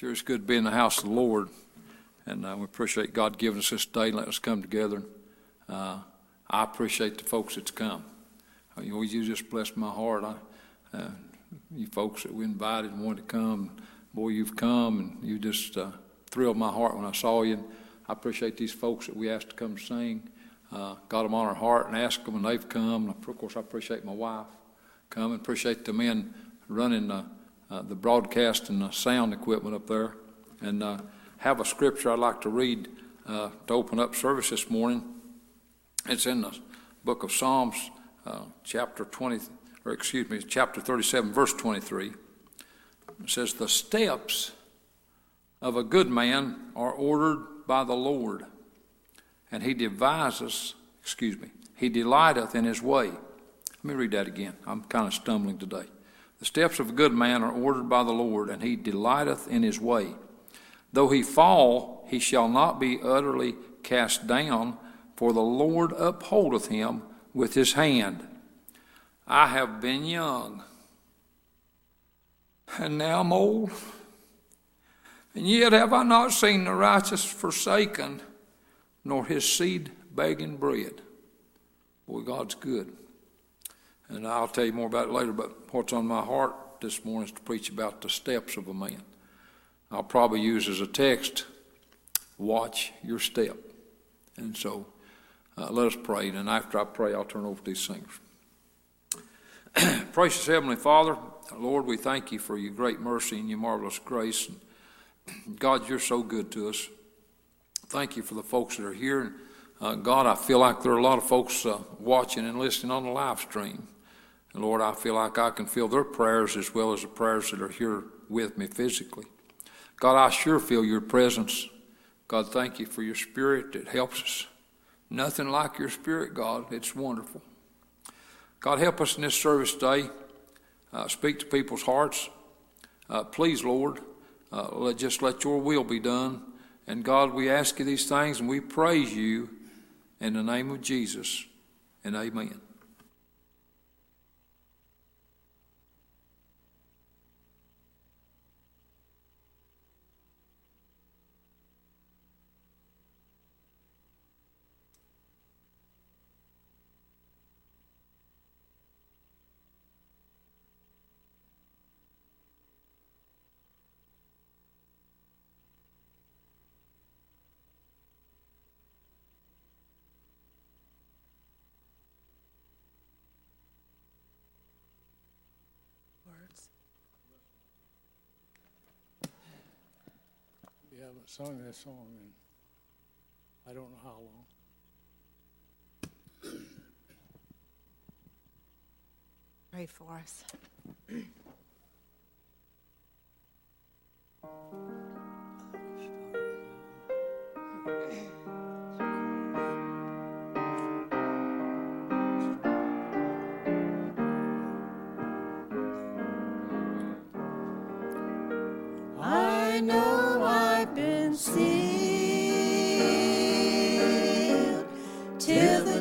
Sure, it's good to be in the house of the Lord, and uh, we appreciate God giving us this day and letting us come together. Uh, I appreciate the folks that's come. Uh, you, you just blessed my heart. I, uh, you folks that we invited and wanted to come, boy, you've come, and you just uh, thrilled my heart when I saw you. I appreciate these folks that we asked to come sing. Uh, got them on our heart and asked them, and they've come. And of course, I appreciate my wife coming. Appreciate the men running the uh, the broadcast and the sound equipment up there, and uh, have a scripture I'd like to read uh, to open up service this morning. It's in the book of Psalms, uh, chapter 20, or excuse me, chapter 37, verse 23. It says, The steps of a good man are ordered by the Lord, and he devises, excuse me, he delighteth in his way. Let me read that again. I'm kind of stumbling today. The steps of a good man are ordered by the Lord, and he delighteth in his way. Though he fall, he shall not be utterly cast down, for the Lord upholdeth him with his hand. I have been young, and now I'm old. And yet have I not seen the righteous forsaken, nor his seed begging bread. Boy, God's good. And I'll tell you more about it later, but what's on my heart this morning is to preach about the steps of a man. I'll probably use as a text, watch your step. And so uh, let us pray, and after I pray, I'll turn over to these singers. Precious Heavenly Father, Lord, we thank you for your great mercy and your marvelous grace. And God, you're so good to us. Thank you for the folks that are here. Uh, God, I feel like there are a lot of folks uh, watching and listening on the live stream. And Lord, I feel like I can feel their prayers as well as the prayers that are here with me physically. God, I sure feel your presence. God, thank you for your spirit that helps us. Nothing like your spirit, God. It's wonderful. God, help us in this service today. Uh, speak to people's hearts. Uh, please, Lord, uh, let, just let your will be done. And God, we ask you these things and we praise you in the name of Jesus. And amen. Haven't sung that song in I don't know how long. Pray for us. One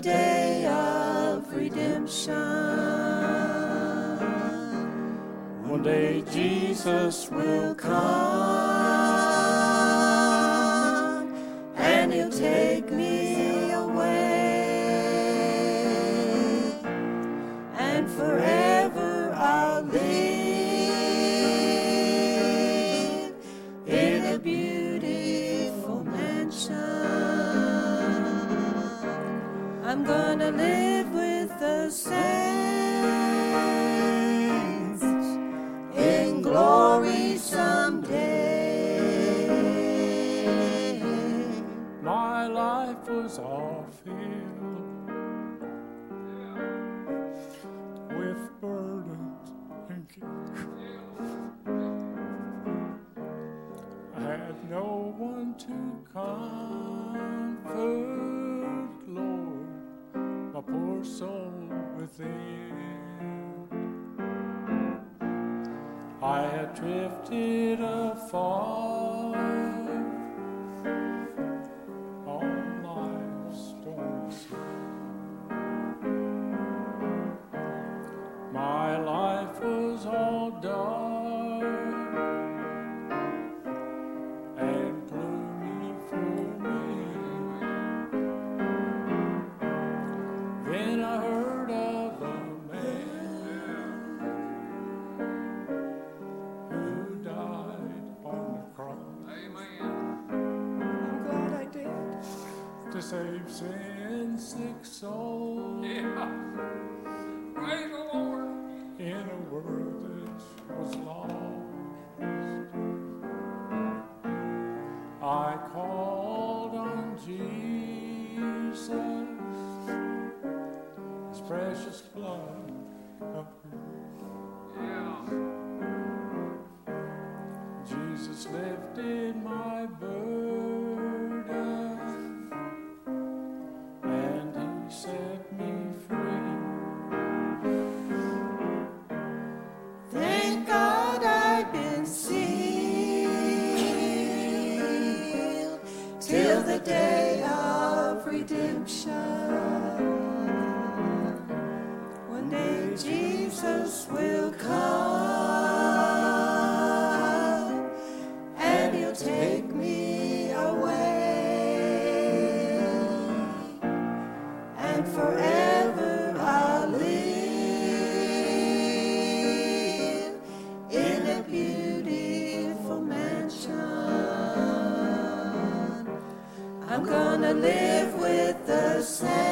day of redemption when the Jesus will come. I had drifted afar. I'm gonna live with the saints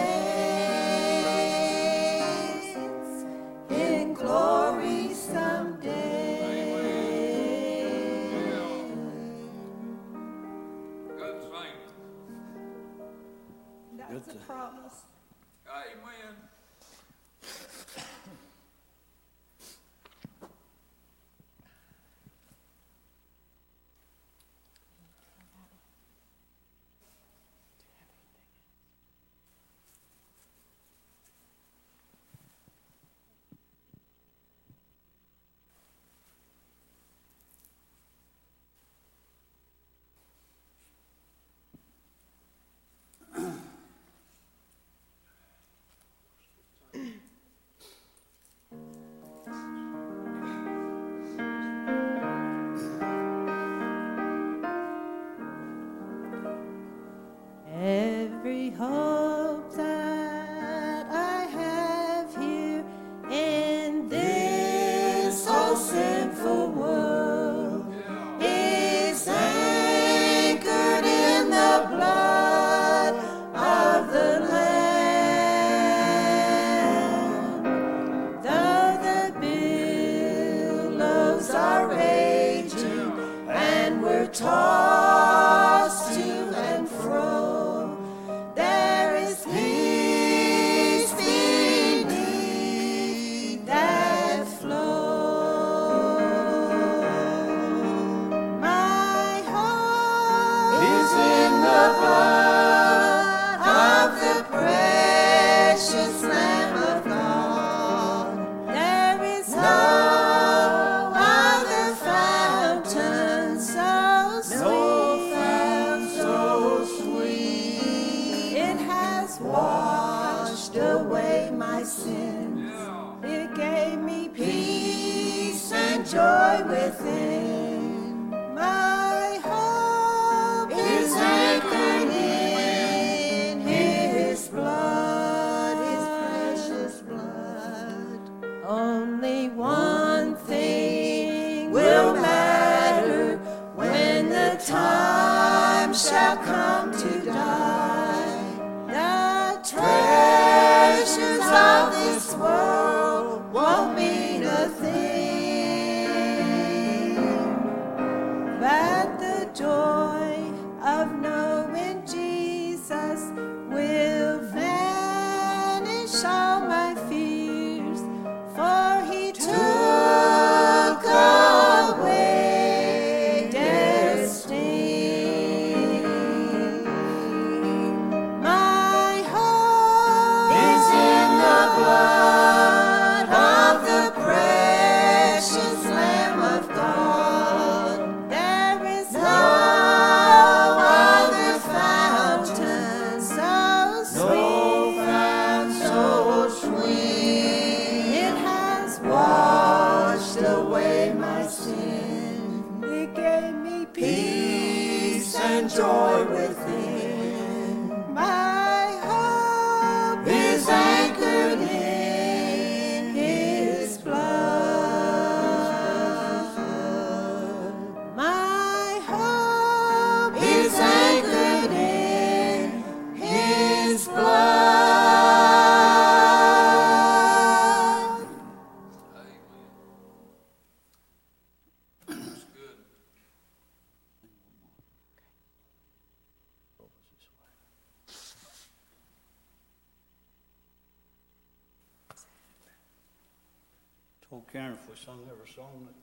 song ever song that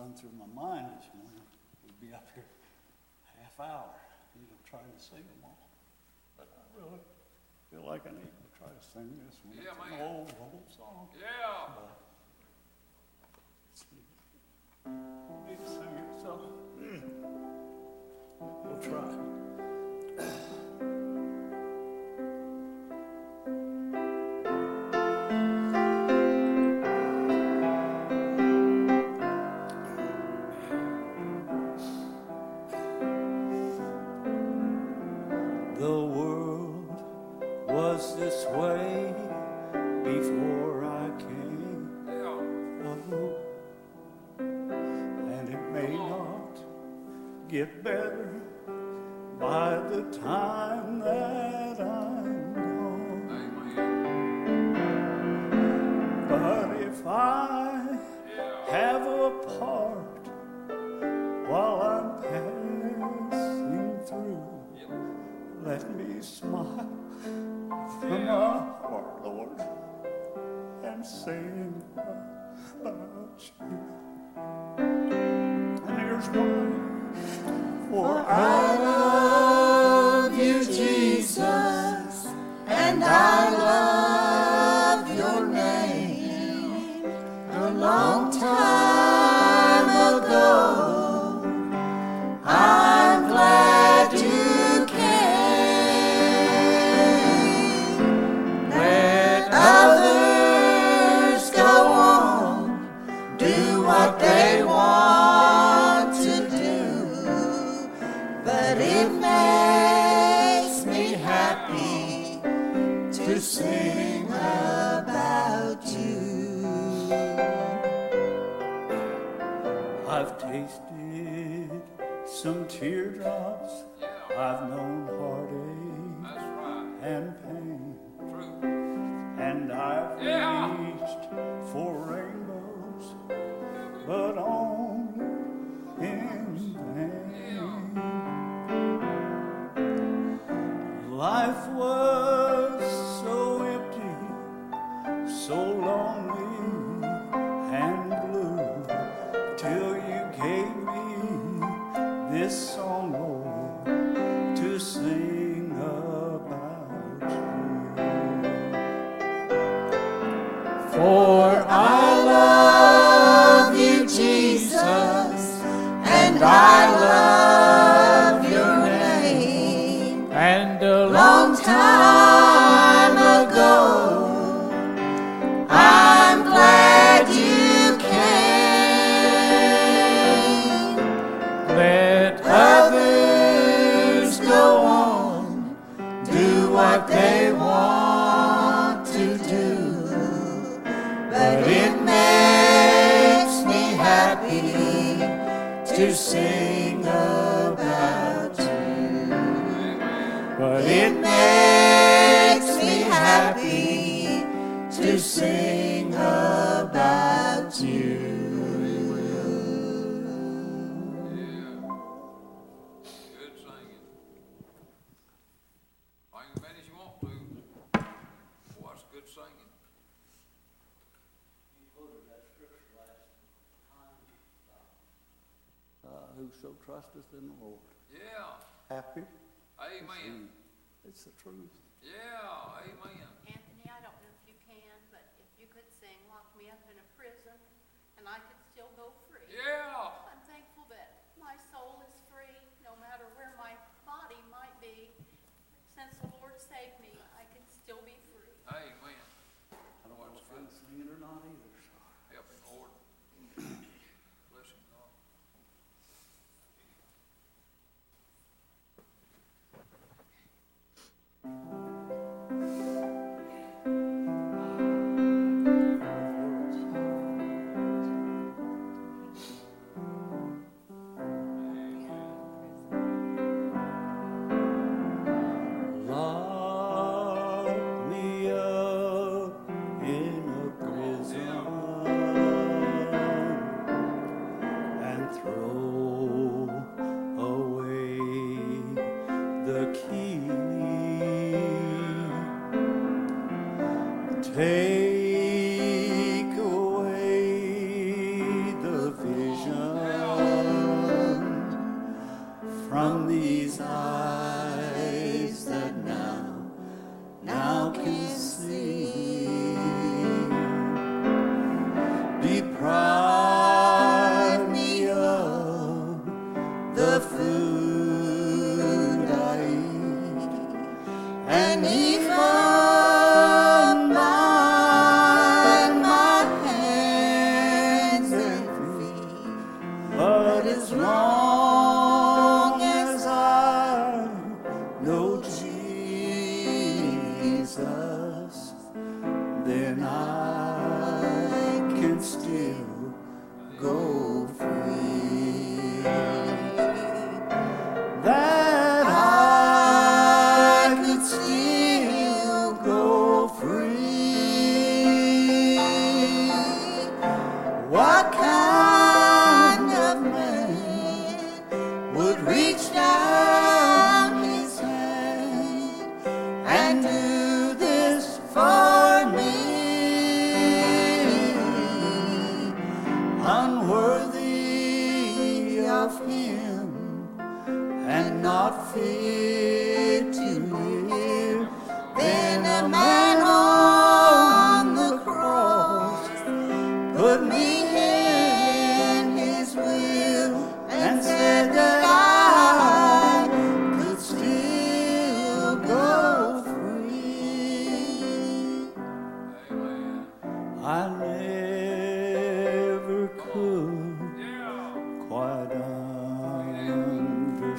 run through my mind this morning. We'd be up here half hour, you know, trying to sing them all. But I really feel like I need to try to sing this one. Yeah, it's man. an old, old song. Yeah. But you need to sing it, so we'll try. transformed. For I what they want to do, but it makes me happy to sing about you. But it makes me happy to sing. whoso trusteth in the Lord. Yeah. Happy. Amen. It's the truth. Yeah. Amen.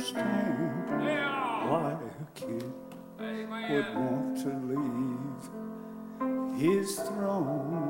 Understand why a kid would want to leave his throne.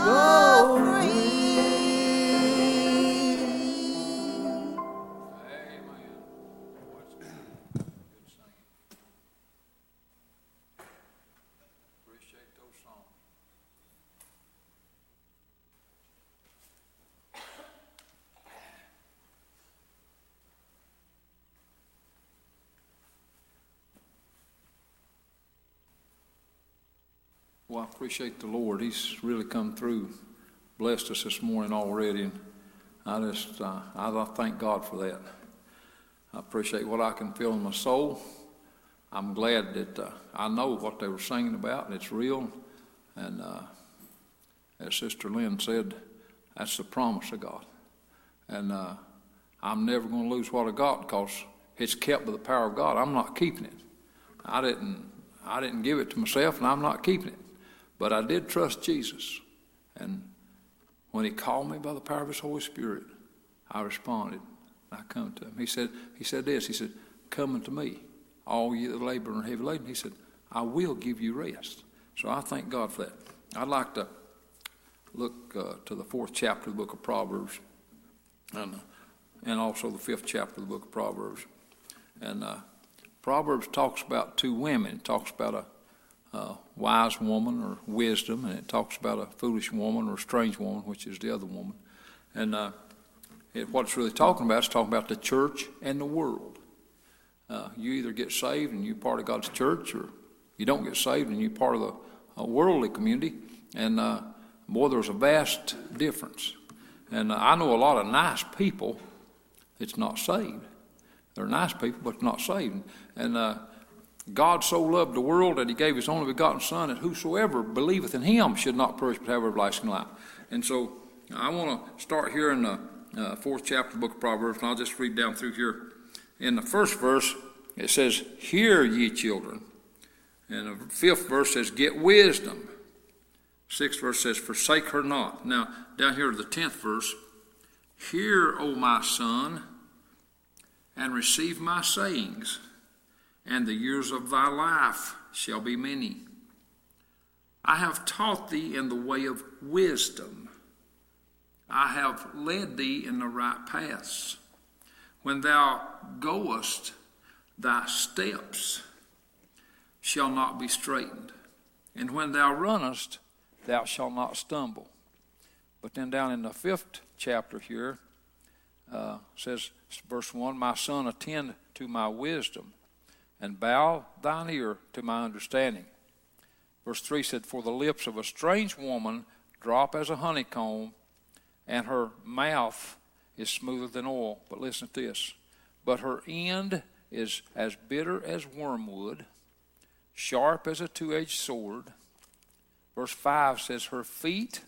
Still Well, I appreciate the Lord. He's really come through, blessed us this morning already, and I just, uh, I thank God for that. I appreciate what I can feel in my soul. I'm glad that uh, I know what they were singing about, and it's real. And uh, as Sister Lynn said, that's the promise of God. And uh, I'm never going to lose what I got because it's kept by the power of God. I'm not keeping it. I didn't. I didn't give it to myself, and I'm not keeping it. But I did trust Jesus, and when He called me by the power of His Holy Spirit, I responded. I come to him. He said, he said this, he said, Come unto me, all you that labor and are heavy laden. He said, I will give you rest. So I thank God for that. I'd like to look uh, to the fourth chapter of the book of Proverbs and, uh, and also the fifth chapter of the book of Proverbs. And uh, Proverbs talks about two women. It talks about a, a wise woman or wisdom, and it talks about a foolish woman or a strange woman, which is the other woman. And uh, it, what it's really talking about is talking about the church and the world. Uh, you either get saved and you're part of God's church, or you don't get saved and you're part of the uh, worldly community. And uh, boy, there's a vast difference. And uh, I know a lot of nice people that's not saved. They're nice people, but not saved. And uh, God so loved the world that He gave His only begotten Son, that whosoever believeth in Him should not perish but have everlasting life. And so I want to start here in the uh, fourth chapter, of book of Proverbs, and I'll just read down through here. In the first verse, it says, Hear ye children. And the fifth verse says, Get wisdom. Sixth verse says, Forsake her not. Now, down here, the tenth verse, Hear, O my son, and receive my sayings, and the years of thy life shall be many. I have taught thee in the way of wisdom. I have led thee in the right paths. When thou goest, thy steps shall not be straitened. And when thou runnest, thou shalt not stumble. But then down in the fifth chapter here, uh, says, verse 1 My son, attend to my wisdom, and bow thine ear to my understanding. Verse 3 said, For the lips of a strange woman drop as a honeycomb, and her mouth is smoother than oil. But listen to this. But her end is as bitter as wormwood, sharp as a two edged sword. Verse 5 says, Her feet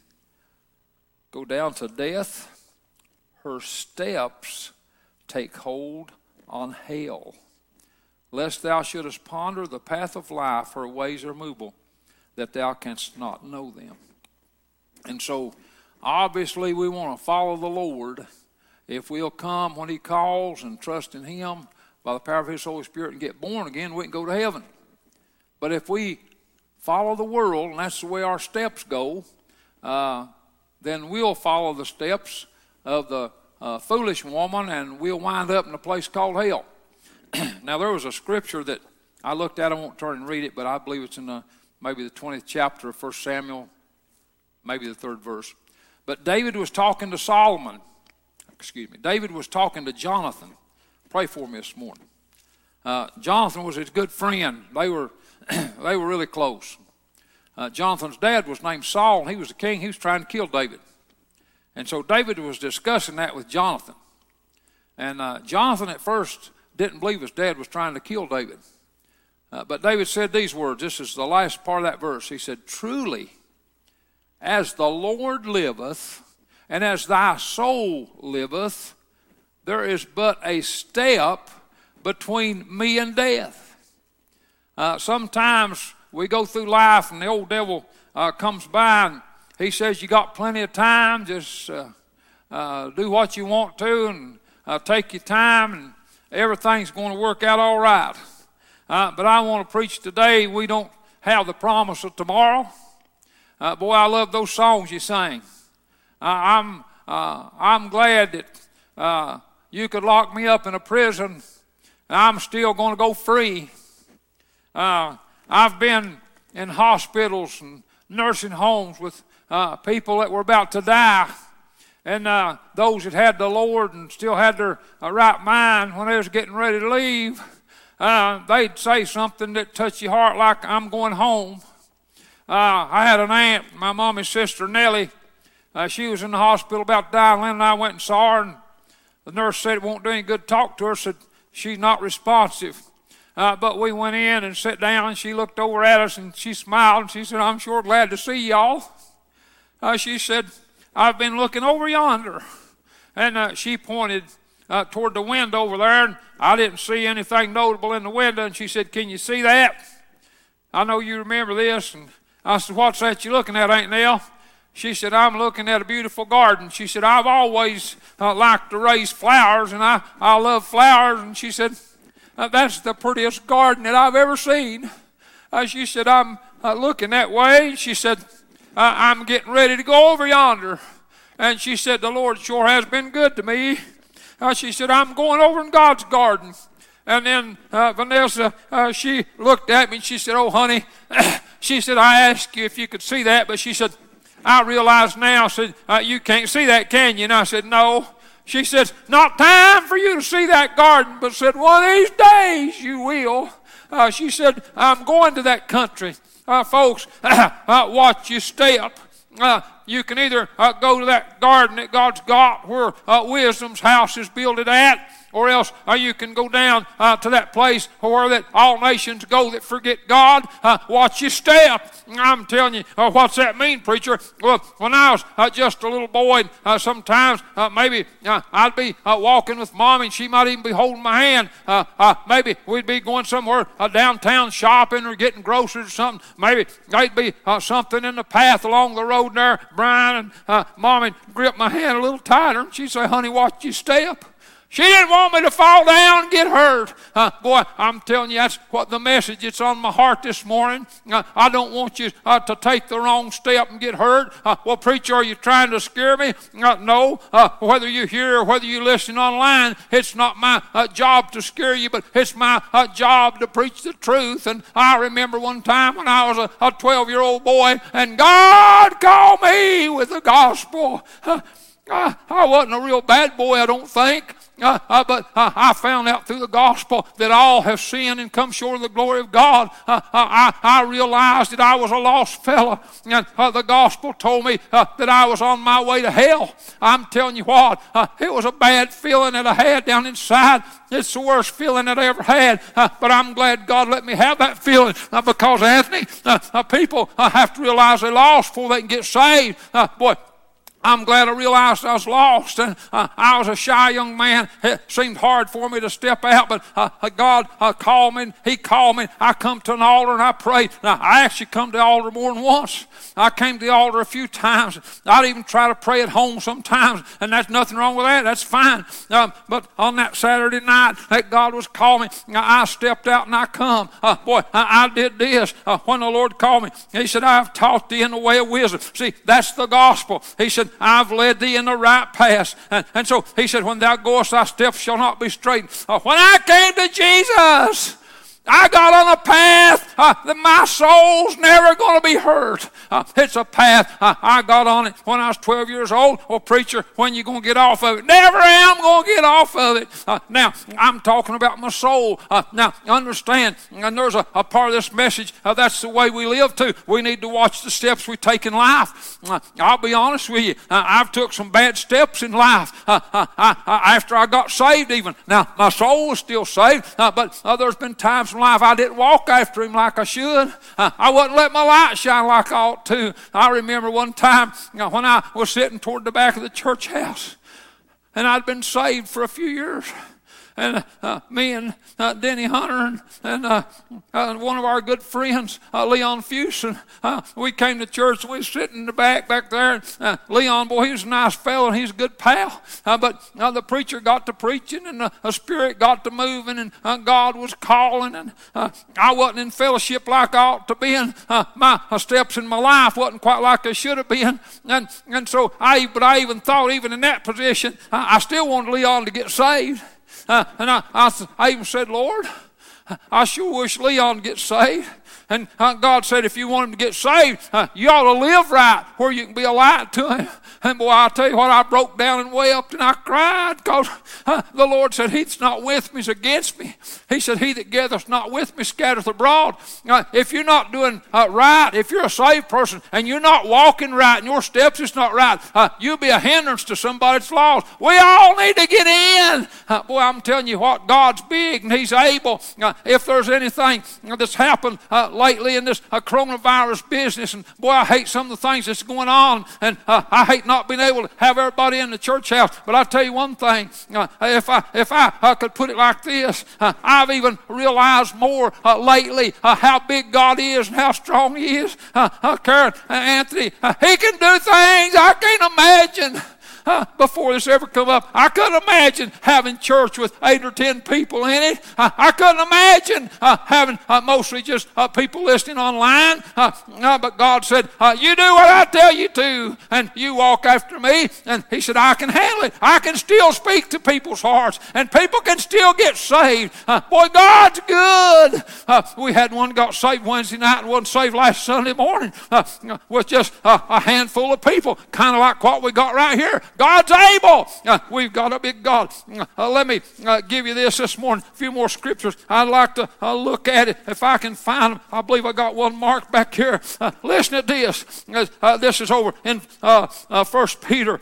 go down to death, her steps take hold on hell. Lest thou shouldest ponder the path of life, her ways are movable, that thou canst not know them. And so, obviously, we want to follow the Lord. If we'll come when He calls and trust in Him by the power of His Holy Spirit and get born again, we can go to heaven. But if we follow the world, and that's the way our steps go, uh, then we'll follow the steps of the uh, foolish woman and we'll wind up in a place called hell. now, there was a scripture that I looked at. I won't turn and read it, but I believe it's in the, maybe the 20th chapter of 1 Samuel, maybe the third verse. But David was talking to Solomon. Excuse me. David was talking to Jonathan. Pray for me this morning. Uh, Jonathan was his good friend. They were, they were really close. Uh, Jonathan's dad was named Saul, he was the king. He was trying to kill David. And so David was discussing that with Jonathan. And uh, Jonathan at first didn't believe his dad was trying to kill David. Uh, but David said these words. This is the last part of that verse. He said, Truly, as the Lord liveth, and as thy soul liveth, there is but a step between me and death. Uh, sometimes we go through life and the old devil uh, comes by and he says, You got plenty of time, just uh, uh, do what you want to and uh, take your time, and everything's going to work out all right. Uh, but I want to preach today, we don't have the promise of tomorrow. Uh, boy, I love those songs you sing. I'm, I'm glad that you could lock me up in a prison and I'm still going to go free. I've been in hospitals and nursing homes with uh, people that were about to die, and uh, those that had the Lord and still had their uh, right mind when they was getting ready to leave, uh, they'd say something that touched your heart like, I'm going home. Uh, I had an aunt, my mommy's sister, Nellie. Uh, she was in the hospital about to die. Lynn and I went and saw her, and the nurse said it won't do any good to talk to her, said she's not responsive. Uh, but we went in and sat down, and she looked over at us and she smiled and she said, I'm sure glad to see y'all uh, she said, I've been looking over yonder. And uh, she pointed uh, toward the window over there, and I didn't see anything notable in the window. And she said, Can you see that? I know you remember this. And I said, What's that you're looking at, Aunt Nell? She said, I'm looking at a beautiful garden. She said, I've always uh, liked to raise flowers, and I, I love flowers. And she said, uh, That's the prettiest garden that I've ever seen. Uh, she said, I'm uh, looking that way. She said, I'm getting ready to go over yonder. And she said, The Lord sure has been good to me. Uh, she said, I'm going over in God's garden. And then uh, Vanessa, uh, she looked at me and she said, Oh, honey, she said, I asked you if you could see that, but she said, I realize now, said, uh, you can't see that, can you? And I said, No. She said, Not time for you to see that garden, but said, One of these days you will. Uh, she said, I'm going to that country. Uh, folks, uh, watch your step. Uh, you can either uh, go to that garden that God's got where uh, wisdom's house is builded at, or else uh, you can go down uh, to that place where that all nations go that forget God. Uh, watch your step. I'm telling you, uh, what's that mean, preacher? Well, when I was uh, just a little boy, uh, sometimes maybe I'd be walking with mom and she might even be holding my hand. maybe we'd be going somewhere downtown shopping or getting groceries or something. Maybe there'd be something in the path along the road there. Brian and mom would grip my hand a little tighter and she'd say, honey, watch your step. She didn't want me to fall down and get hurt. Uh, boy, I'm telling you, that's what the message that's on my heart this morning. Uh, I don't want you uh, to take the wrong step and get hurt. Uh, well, preacher, are you trying to scare me? Uh, no. Uh, whether you hear or whether you listen online, it's not my job to scare you, but it's my job to preach the truth. And I remember one time when I was a 12 year old boy, and God called me with the gospel. I wasn't a real bad boy, I don't think. Uh, uh, but uh, I found out through the gospel that all have sinned and come short of the glory of God. Uh, uh, I, I, realized that I was a lost fellow, and uh, the gospel told me that I was on my way to hell. I'm telling you what, it was a bad feeling that I had down inside. It's the worst feeling that I ever had, but I'm glad God let me have that feeling because, Anthony, people have to realize they're lost before they can get saved. boy, I'm glad I realized I was lost and uh, I was a shy young man. It seemed hard for me to step out, but uh, uh God uh, called me. He called me. I come to an altar and I prayed. Now, I actually come to the altar more than once. I came to the altar a few times. I'd even try to pray at home sometimes, and that's nothing wrong with that. That's fine. Um, but on that Saturday night that God was calling me, I stepped out and I come. Uh, boy, I, I, did this uh, when the Lord called me. He said, I've taught thee in the way of wisdom. See, that's the gospel. He said, I've led thee in the right path. And, and so he said, When thou goest, thy steps shall not be straight. Uh, when I came to Jesus, I got on a path uh, that my soul's never going to be hurt. Uh, it's a path. Uh, I got on it when I was 12 years old. Well, preacher, when you going to get off of it? Never am going to get off of it. Uh, now, I'm talking about my soul. Uh, now, understand, and there's a, a, part of this message, uh, that's the way we live too. We need to watch the steps we take in life. I'll be honest with you. I've took some bad steps in life after I got saved even. Now, my soul is still saved, but there's been times life I didn't walk after him like I should. Uh, I wasn't letting my light shine like I ought to. I remember one time when I was sitting toward the back of the church house, and I'd been saved for a few years and uh, me and uh, Denny Hunter and, and uh, uh one of our good friends, uh, Leon Fuson, uh, we came to church. We was sitting in the back back there. And, Leon, boy, he was a nice fellow and he's a good pal. but the preacher got to preaching and the spirit got to moving and God was calling and I wasn't in fellowship like I ought to be. And my steps in my life wasn't quite like they should have been. And and so I, but I even thought, even in that position, I still wanted Leon to get saved. Uh, and I, I, I even said, Lord, I sure wish Leon get saved. And uh, God said, if you want him to get saved, uh, you ought to live right where you can be a light to him. And boy, I'll tell you what, I broke down and wept and I cried because uh, the Lord said, He's not with me, He's against me. He said, He that gathereth not with me scattereth abroad. Uh, if you're not doing uh, right, if you're a saved person and you're not walking right and your steps is not right, uh, you'll be a hindrance to somebody that's lost. We all need to get in. Uh, boy, I'm telling you what, God's big and He's able. Uh, if there's anything that's happened lately in this coronavirus business, and boy, I hate some of the things that's going on, and I hate not being able to have everybody in the church house. But I tell you one thing: uh, if I if I uh, could put it like this, uh, I've even realized more uh, lately uh, how big God is and how strong He is. Uh, Karen, Anthony, He can do things I can't imagine uh, before this ever come up. I couldn't imagine having church with eight or ten people in it. Uh, I couldn't imagine uh, having uh, mostly just uh, people listening online. Uh, but God said, You do what I tell you to, and you walk after me. And He said, I can handle it. I can still speak to people's hearts, and people can still get saved. boy, God's good. we had one got saved Wednesday night and one saved last Sunday morning with just a handful of people, kind of like what we got right here. God's able. Uh, we've got a big God. Uh, let me uh, give you this this morning. A few more scriptures. I'd like to uh, look at it if I can find them. I believe I got one marked back here. Uh, listen to this. Uh, this is over in First Peter,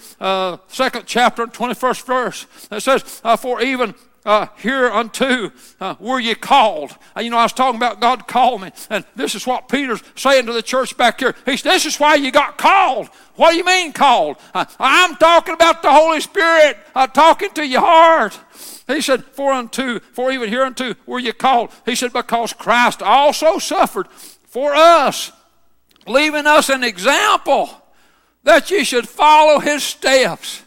second chapter, twenty first verse. It says, "For even uh, hereunto uh, were ye called. Uh, you know, I was talking about God called me, and this is what Peter's saying to the church back here. He said, This is why you got called. What do you mean called? Uh, I'm talking about the Holy Spirit uh, talking to your heart. He said, For unto, for even hereunto were ye called. He said, Because Christ also suffered for us, leaving us an example that ye should follow his steps.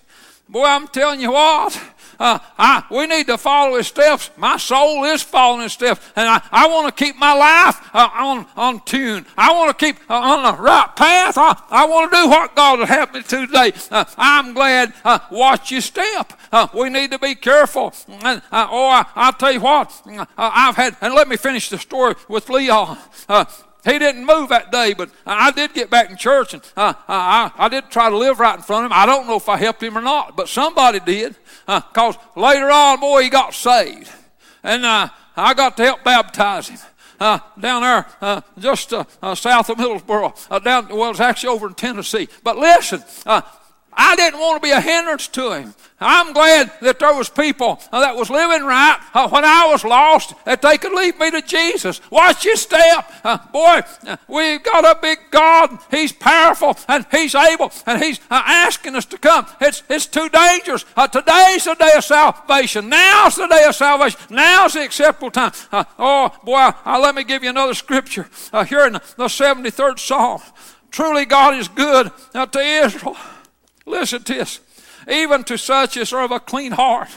Boy, I'm telling you what uh, I, we need to follow his steps. My soul is following his steps, and I, I want to keep my life uh, on, on tune. I want to keep uh, on the right path. I, I want to do what God has helped me to today. Uh, I'm glad. Uh, watch your step. Uh, we need to be careful. And, oh, I, I'll tell you what, I've had, and let me finish the story with Leon. He didn't move that day, but I did get back in church and uh, I, I, did try to live right in front of him. I don't know if I helped him or not, but somebody did. Because uh, later on, boy, he got saved. And uh, I got to help baptize him. Uh, down there, uh, just uh, uh south of Middlesboro, down well, it's actually over in Tennessee. But listen, I didn't want to be a hindrance to him. I'm glad that there was people that was living right uh, when I was lost that they could lead me to Jesus. Watch your step. Uh, boy, uh, we've got a big God. He's powerful and He's able and He's uh, asking us to come. It's, it's too dangerous. Uh, today's the day of salvation. Now's the day of salvation. Now's the acceptable time. Uh, oh, boy, let me give you another scripture here in the 73rd Psalm. Truly, God is good to Israel. Listen to this. Even to such as are of a clean heart.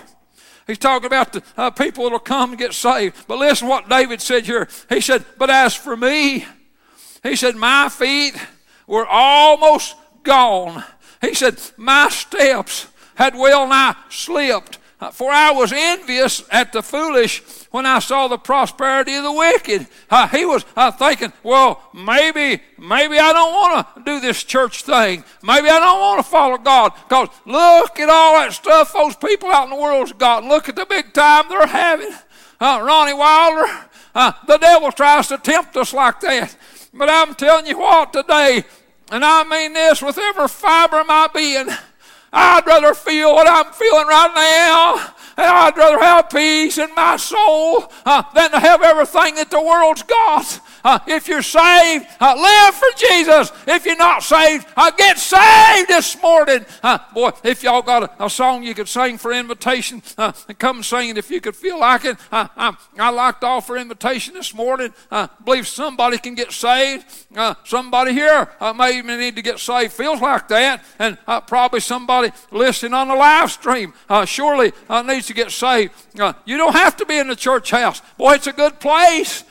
He's talking about the uh, people that will come and get saved. But listen what David said here. He said, But as for me, he said, My feet were almost gone. He said, My steps had well nigh slipped. Uh, for I was envious at the foolish when I saw the prosperity of the wicked. Uh, he was uh, thinking, well, maybe, maybe I don't want to do this church thing. Maybe I don't want to follow God. Because look at all that stuff those people out in the world's got. Look at the big time they're having. Uh, Ronnie Wilder, uh, the devil tries to tempt us like that. But I'm telling you what, today, and I mean this with every fiber of my being, I'd rather feel what I'm feeling right now. And I'd rather have peace in my soul uh, than to have everything that the world's got. Uh, if you're saved, uh, live for Jesus. If you're not saved, uh, get saved this morning. Uh, boy, if y'all got a, a, song you could sing for invitation, uh, come sing it if you could feel like it. Uh, I, I like to offer invitation this morning. I believe somebody can get saved. somebody here may even need to get saved. Feels like that. And probably somebody listening on the live stream surely needs to get saved. you don't have to be in the church house. Boy, it's a good place.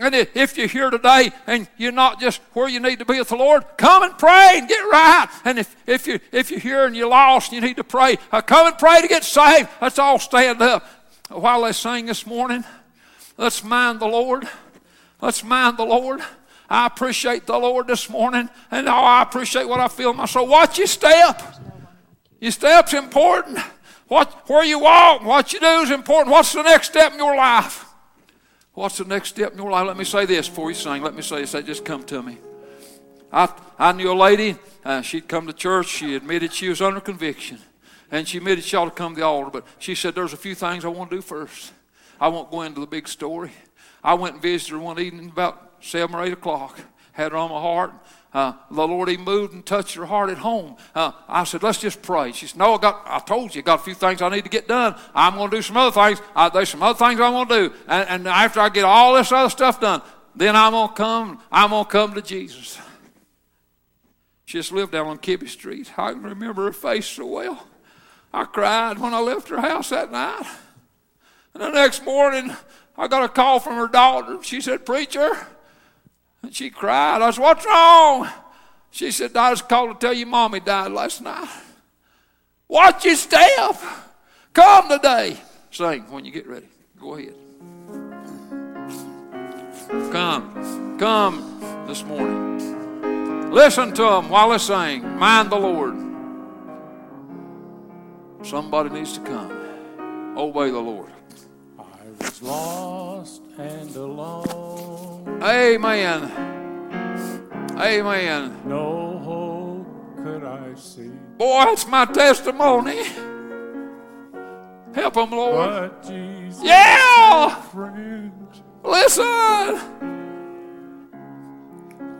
And if you're here today and you're not just where you need to be with the Lord, come and pray and get right. And if, if, you, if you're here and you're lost you need to pray, uh, come and pray to get saved. Let's all stand up while they sing this morning. Let's mind the Lord. Let's mind the Lord. I appreciate the Lord this morning, and oh, I appreciate what I feel in my soul. Watch your step. Your step's important. What, where you walk, what you do is important. What's the next step in your life? What's the next step in your life? Let me say this before you sing. Let me say this. They just come to me. I, I knew a lady. Uh, she'd come to church. She admitted she was under conviction. And she admitted she ought to come to the altar. But she said, There's a few things I want to do first. I won't go into the big story. I went and visited her one evening about 7 or 8 o'clock. Had her on my heart. Uh, the Lord, He moved and touched her heart at home. Uh, I said, let's just pray. She said, no, I got, I told you, I got a few things I need to get done. I'm going to do some other things. There's some other things I want to do. And, and after I get all this other stuff done, then I'm going to come, I'm going to come to Jesus. She just lived down on Kibby Street. I can remember her face so well. I cried when I left her house that night. And the next morning, I got a call from her daughter. She said, Preacher, and she cried. I said, What's wrong? She said, I was called to tell you mommy died last night. Watch your step. Come today. Sing when you get ready. Go ahead. Come. Come this morning. Listen to them while they sing. Mind the Lord. Somebody needs to come. Obey the Lord. I was lost. Amen. Amen. No hope could I see. Boy, that's my testimony. Help them, Lord. Yeah! Listen!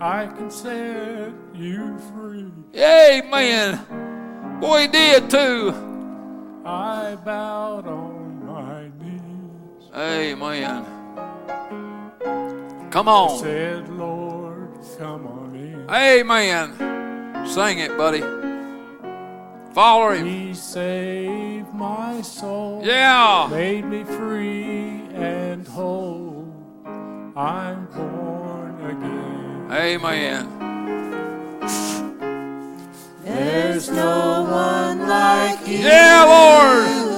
I can set you free. Amen. Boy, he did too. I bowed on my knees. Amen. Come on. Said, Lord, come on in. Amen. Sing it, buddy. Follow him. He saved my soul. Yeah. Made me free and whole. I'm born again. Amen. There's no one like you, Yeah, Lord.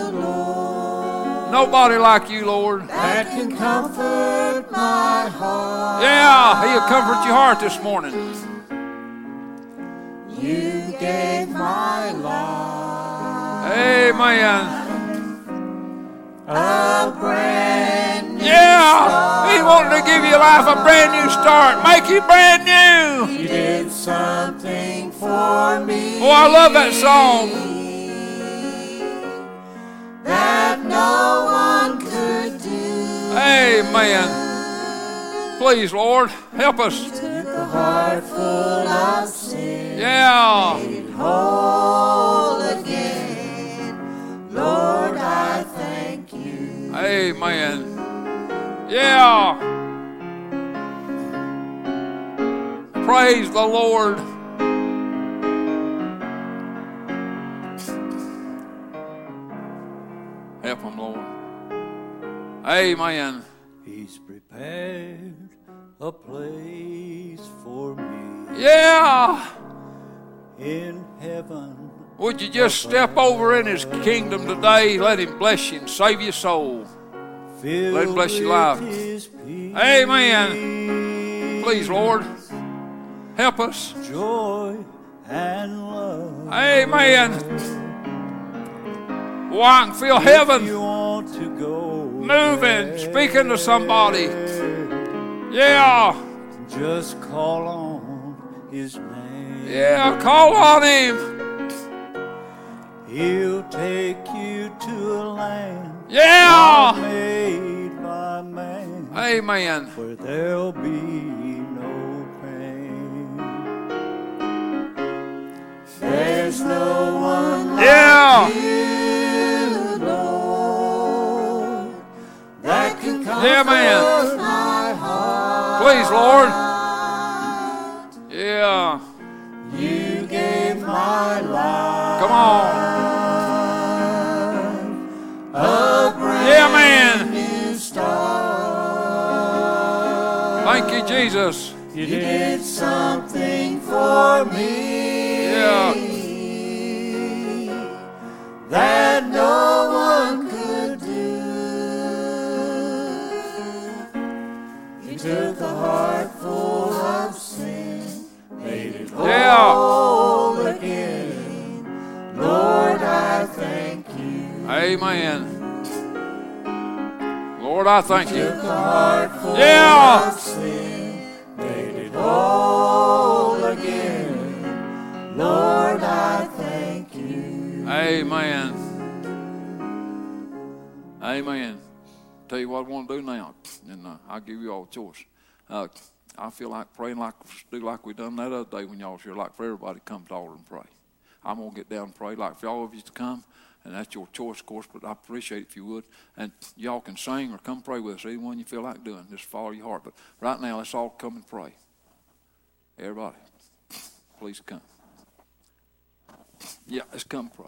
Nobody like you, Lord. that can comfort my heart. Yeah, he'll comfort your heart this morning. You gave my life Amen. a brand new Yeah, he wanted to give your life a brand new start. Make you brand new. You did something for me Oh, I love that song. that no one could do. Amen. Please, Lord, help us. Took a heart full of sin, Yeah. whole again. Lord, I thank you. Amen. Yeah. Praise the Lord. Amen. He's prepared a place for me Yeah. in heaven. Would you just step over in his kingdom today? Let him bless you and save your soul. Filled Let him bless your life. Amen. Please, Lord, help us. joy and love. Amen. Can feel heaven moving, speaking to somebody. Yeah. Just call on His name. Yeah. Call on him. He'll take you to a land Yeah. made by man, Amen. where there'll be no pain. There's no one like Yeah. you, man. Please, Lord. Yeah. You gave my life Come on. Yeah, man. Thank you, Jesus. You did something for me Yeah. that Yeah. again. Lord, I thank you. Amen. Lord, I thank you. Took a heart full Yeah. sin, made it whole again. Lord, I thank you. Amen. Amen. Tell you what I want to do now, and uh, I'll give you all a choice. Uh, I feel like praying like do like we done that other day when y'all was here, like for everybody to come to altar and pray. I'm gonna get down and pray like for all of you to come, and that's your choice, of course. But I appreciate it if you would, and y'all can sing or come pray with us. Either one you feel like doing, just follow your heart. But right now, let's all come and pray. Everybody, please come. Yeah, let's come pray.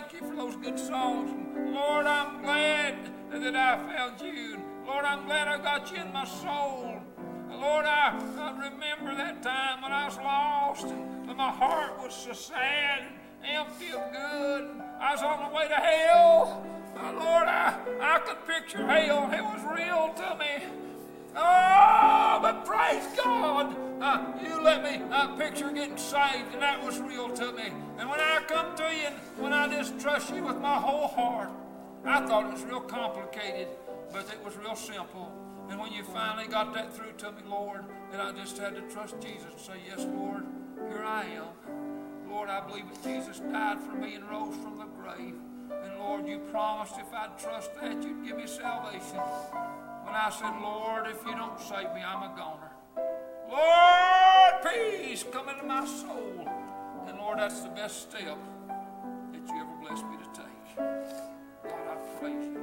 Thank you for those good songs. Lord, I'm glad that I found you. Lord, I'm glad I got you in my soul. Lord, I, I remember that time when I was lost and my heart was so sad and empty of good. I was on the way to hell. Lord, I, I could picture hell. It was real to me. Oh, but praise God, uh, you let me uh, picture getting saved, and that was real to me. And when I come to you, and when I just trust you with my whole heart, I thought it was real complicated, but it was real simple. And when you finally got that through to me, Lord, then I just had to trust Jesus and say, Yes, Lord, here I am. Lord, I believe that Jesus died for me and rose from the grave. And Lord, you promised if I'd trust that, you'd give me salvation. When I said, Lord, if you don't save me, I'm a goner. Lord, peace come into my soul. And Lord, that's the best step that you ever blessed me to take. God, I praise you.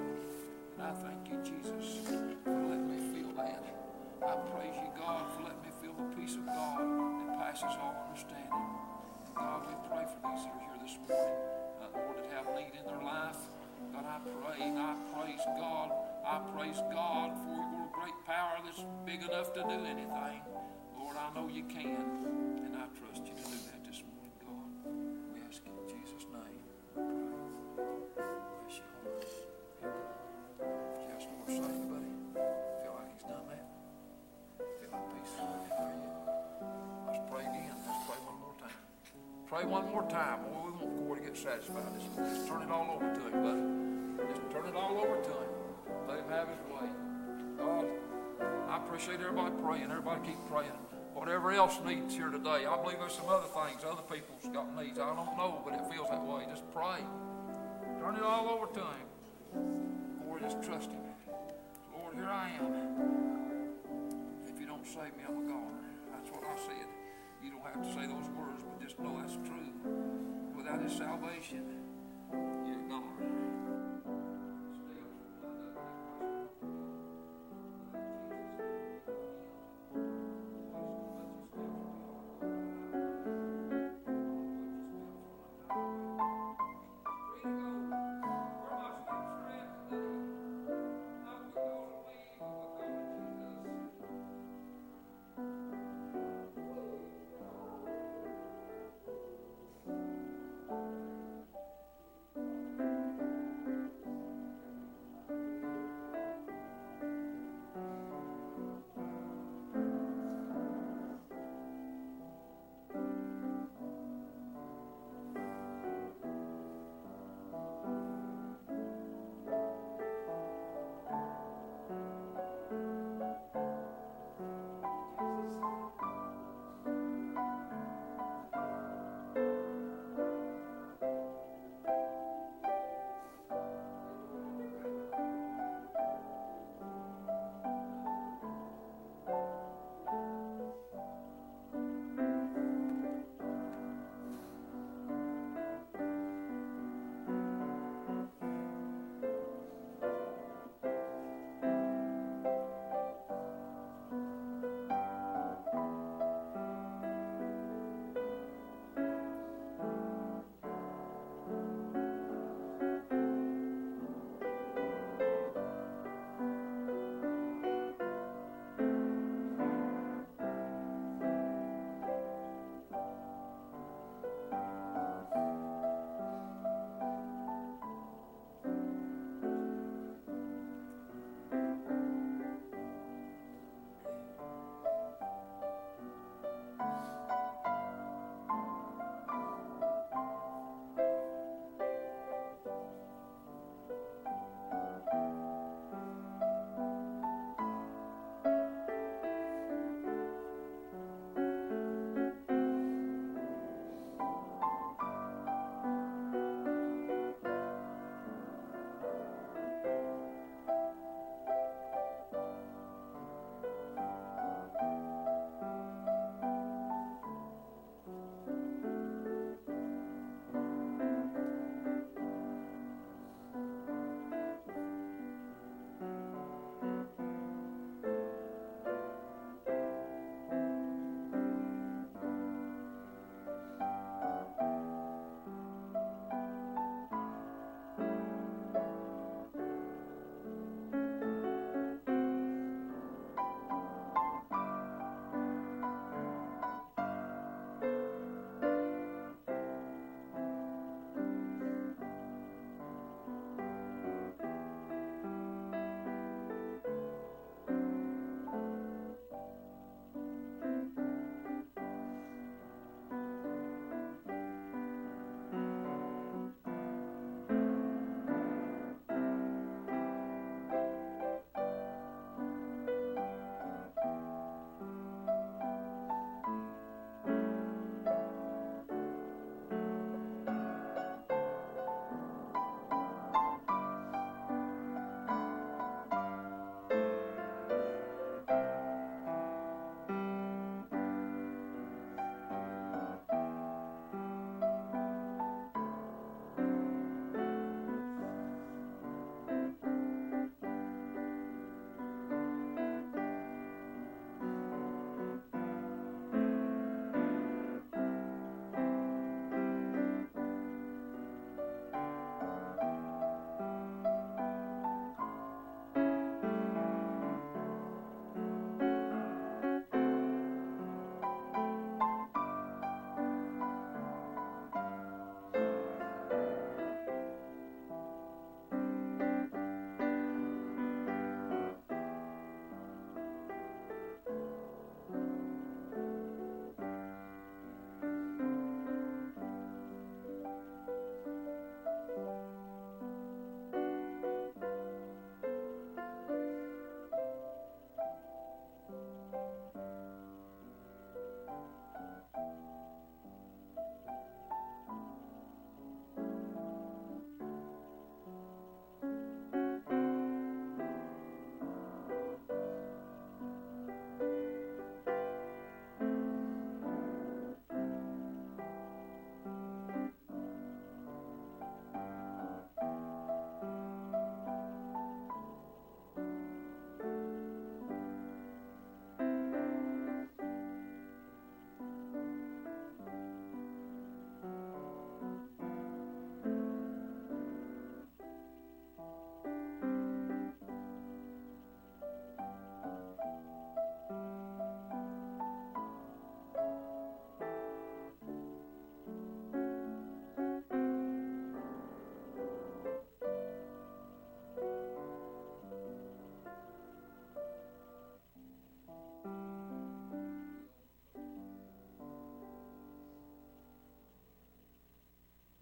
And I thank you, Jesus, for letting me feel that. I praise you, God, for letting me feel the peace of God that passes all understanding. And God, we pray for these that are here this morning, uh, Lord, that have need in their life. God, I pray and I praise God. I praise God for your great power that's big enough to do anything. Lord, I know you can, and I trust you to do that this morning, God. We ask in Jesus' name. Bless you, Lord. Yes, Lord, say anybody feel like he's done that? Feel like peace? Let's pray again. Let's pray one more time. Pray one more time. Boy, we want Corey to get satisfied. Just, just turn it all over to him, buddy. Just turn it all over to him. Let him have his way. God, I appreciate everybody praying. Everybody keep praying. Whatever else needs here today. I believe there's some other things. Other people's got needs. I don't know, but it feels that way. Just pray. Turn it all over to him. Or just trust him. Lord, here I am. If you don't save me, I'm a goner. That's what I said. You don't have to say those words, but just know that's true. Without his salvation, you're a goner.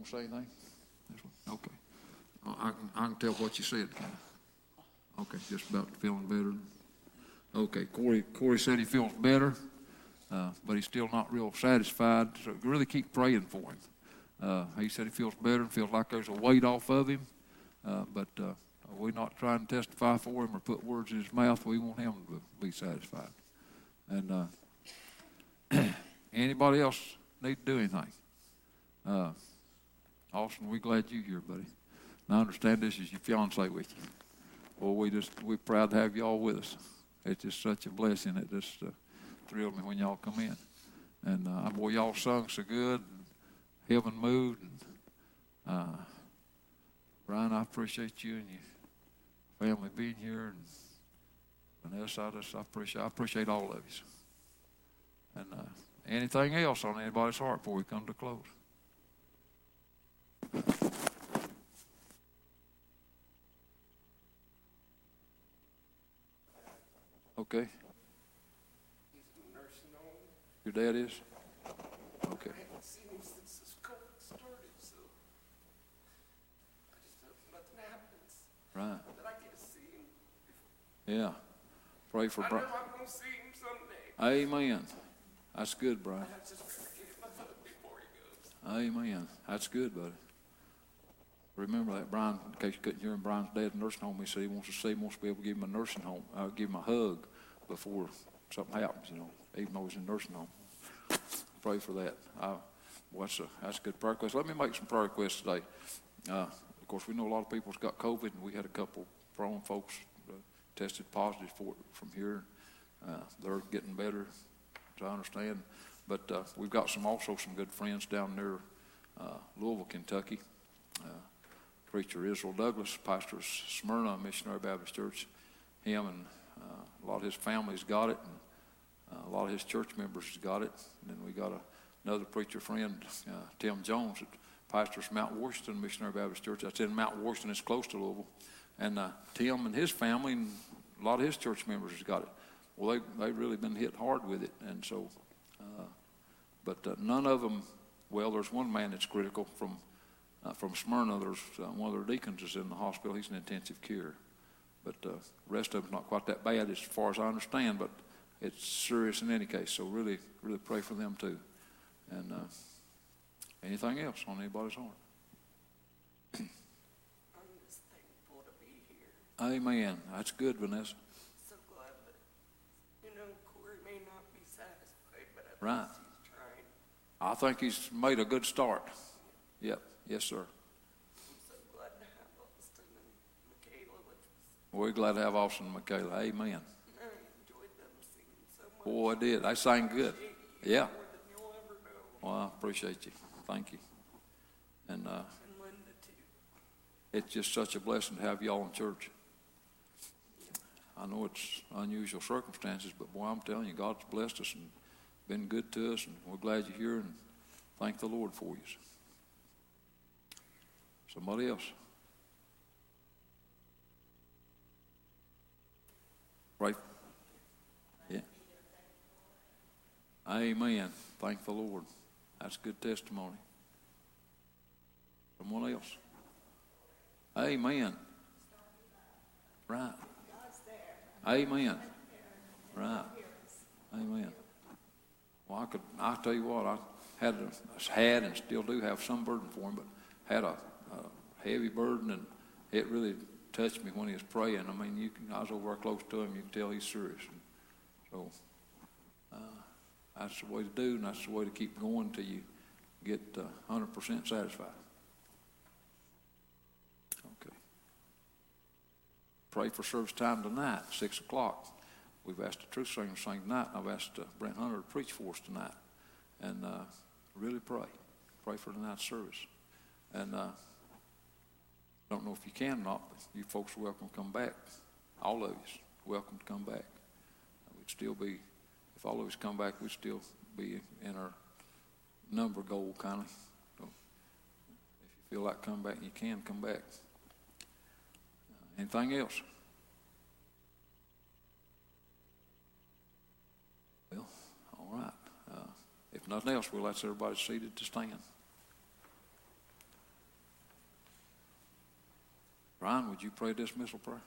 Say anything? Okay. I can, I can tell what you said. Okay, just about feeling better. Okay, Corey, Corey said he feels better, uh, but he's still not real satisfied, so really keep praying for him. Uh, he said he feels better and feels like there's a weight off of him, uh, but uh, we're not trying to testify for him or put words in his mouth. We want him to be satisfied. And uh, anybody else need to do anything? Austin, we're glad you're here, buddy. And I understand this is your fiance with you. Well, we just we're proud to have y'all with us. It's just such a blessing. It just uh, thrilled me when y'all come in. And uh, boy, y'all sung so good. And heaven moved. And, uh, Brian, I appreciate you and your family being here. And Vanessa, I just I appreciate I appreciate all of you. And uh, anything else on anybody's heart before we come to close? Okay. He's in a nursing home. Your dad is? Okay. I haven't seen him since this COVID started, so I just hope nothing happens, Right. that I get to see him. Yeah. Pray for Brian. I'm gonna see him someday. Amen. That's good, Brian. I just gotta get him a before he goes. Amen. That's good, buddy. Remember that, Brian, in case you couldn't hear him, Brian's dad in nursing home, he said he wants to see, him, wants to be able to give him a nursing home, uh, give him a hug before something happens, you know, even though he's in nursing home. Pray for that. Uh, well, that's a, that's a good prayer request. Let me make some prayer requests today. Uh, of course, we know a lot of people's got COVID, and we had a couple prone folks uh, tested positive for it from here. Uh, they're getting better, as I understand. But uh, we've got some also some good friends down near uh, Louisville, Kentucky. Preacher Israel Douglas pastors Smyrna Missionary Baptist Church. Him and uh, a lot of his family's got it, and uh, a lot of his church members got it. And then we got a, another preacher friend, uh, Tim Jones, that pastors Mount Washington Missionary Baptist Church. That's in Mount Washington. It's close to Louisville. And uh, Tim and his family and a lot of his church members has got it. Well, they they've really been hit hard with it, and so. Uh, but uh, none of them. Well, there's one man that's critical from uh, from Smyrna. There's uh, one of their deacons is in the hospital. He's in intensive care, but uh, rest of them's not quite that bad as far as I understand. But it's serious in any case. So really, really pray for them too. And uh, anything else on anybody's heart? I'm just thankful to be here. Amen. That's good, Vanessa. So glad that, you know, Corey may not be satisfied, but at Right. he's trying. I think he's made a good start. Yep. Yes, sir. So glad to have Austin and Michaela with us. We're glad to have Austin and Michaela. Amen. I enjoyed them singing so much. Boy, I did. They sang good. Yeah. More than you'll ever know. Well, I appreciate you. Thank you. And uh, And Linda too. it's just such a blessing to have y'all in church. I know it's unusual circumstances, but boy, I'm telling you, God's blessed us and been good to us, and we're glad you're here, and thank the Lord for you. Somebody else? Right? Yeah. Amen. Thank the Lord. That's good testimony. Someone else? Amen. Right. Amen. Right. Amen. Well, I could, I tell you what, I had, had and still do have some burden for him, but had a heavy burden and it really touched me when he was praying. I mean, you can, I was over close to him, you can tell he's serious. And so, uh, that's the way to do and that's the way to keep going till you get uh, 100% satisfied. Okay. Pray for service time tonight, 6 o'clock. We've asked the truth singer to sing tonight, and I've asked uh, Brent Hunter to preach for us tonight. And uh, really pray. Pray for tonight's service. And uh, don't know if you can or not, but you folks are welcome to come back. All of you welcome to come back. We'd still be, if all of us come back, we'd still be in our number goal, kind of. So if you feel like come back, you can come back. Uh, anything else? Well, all right. Uh, if nothing else, we'll ask everybody seated to stand. Brian, would you pray dismissal prayer?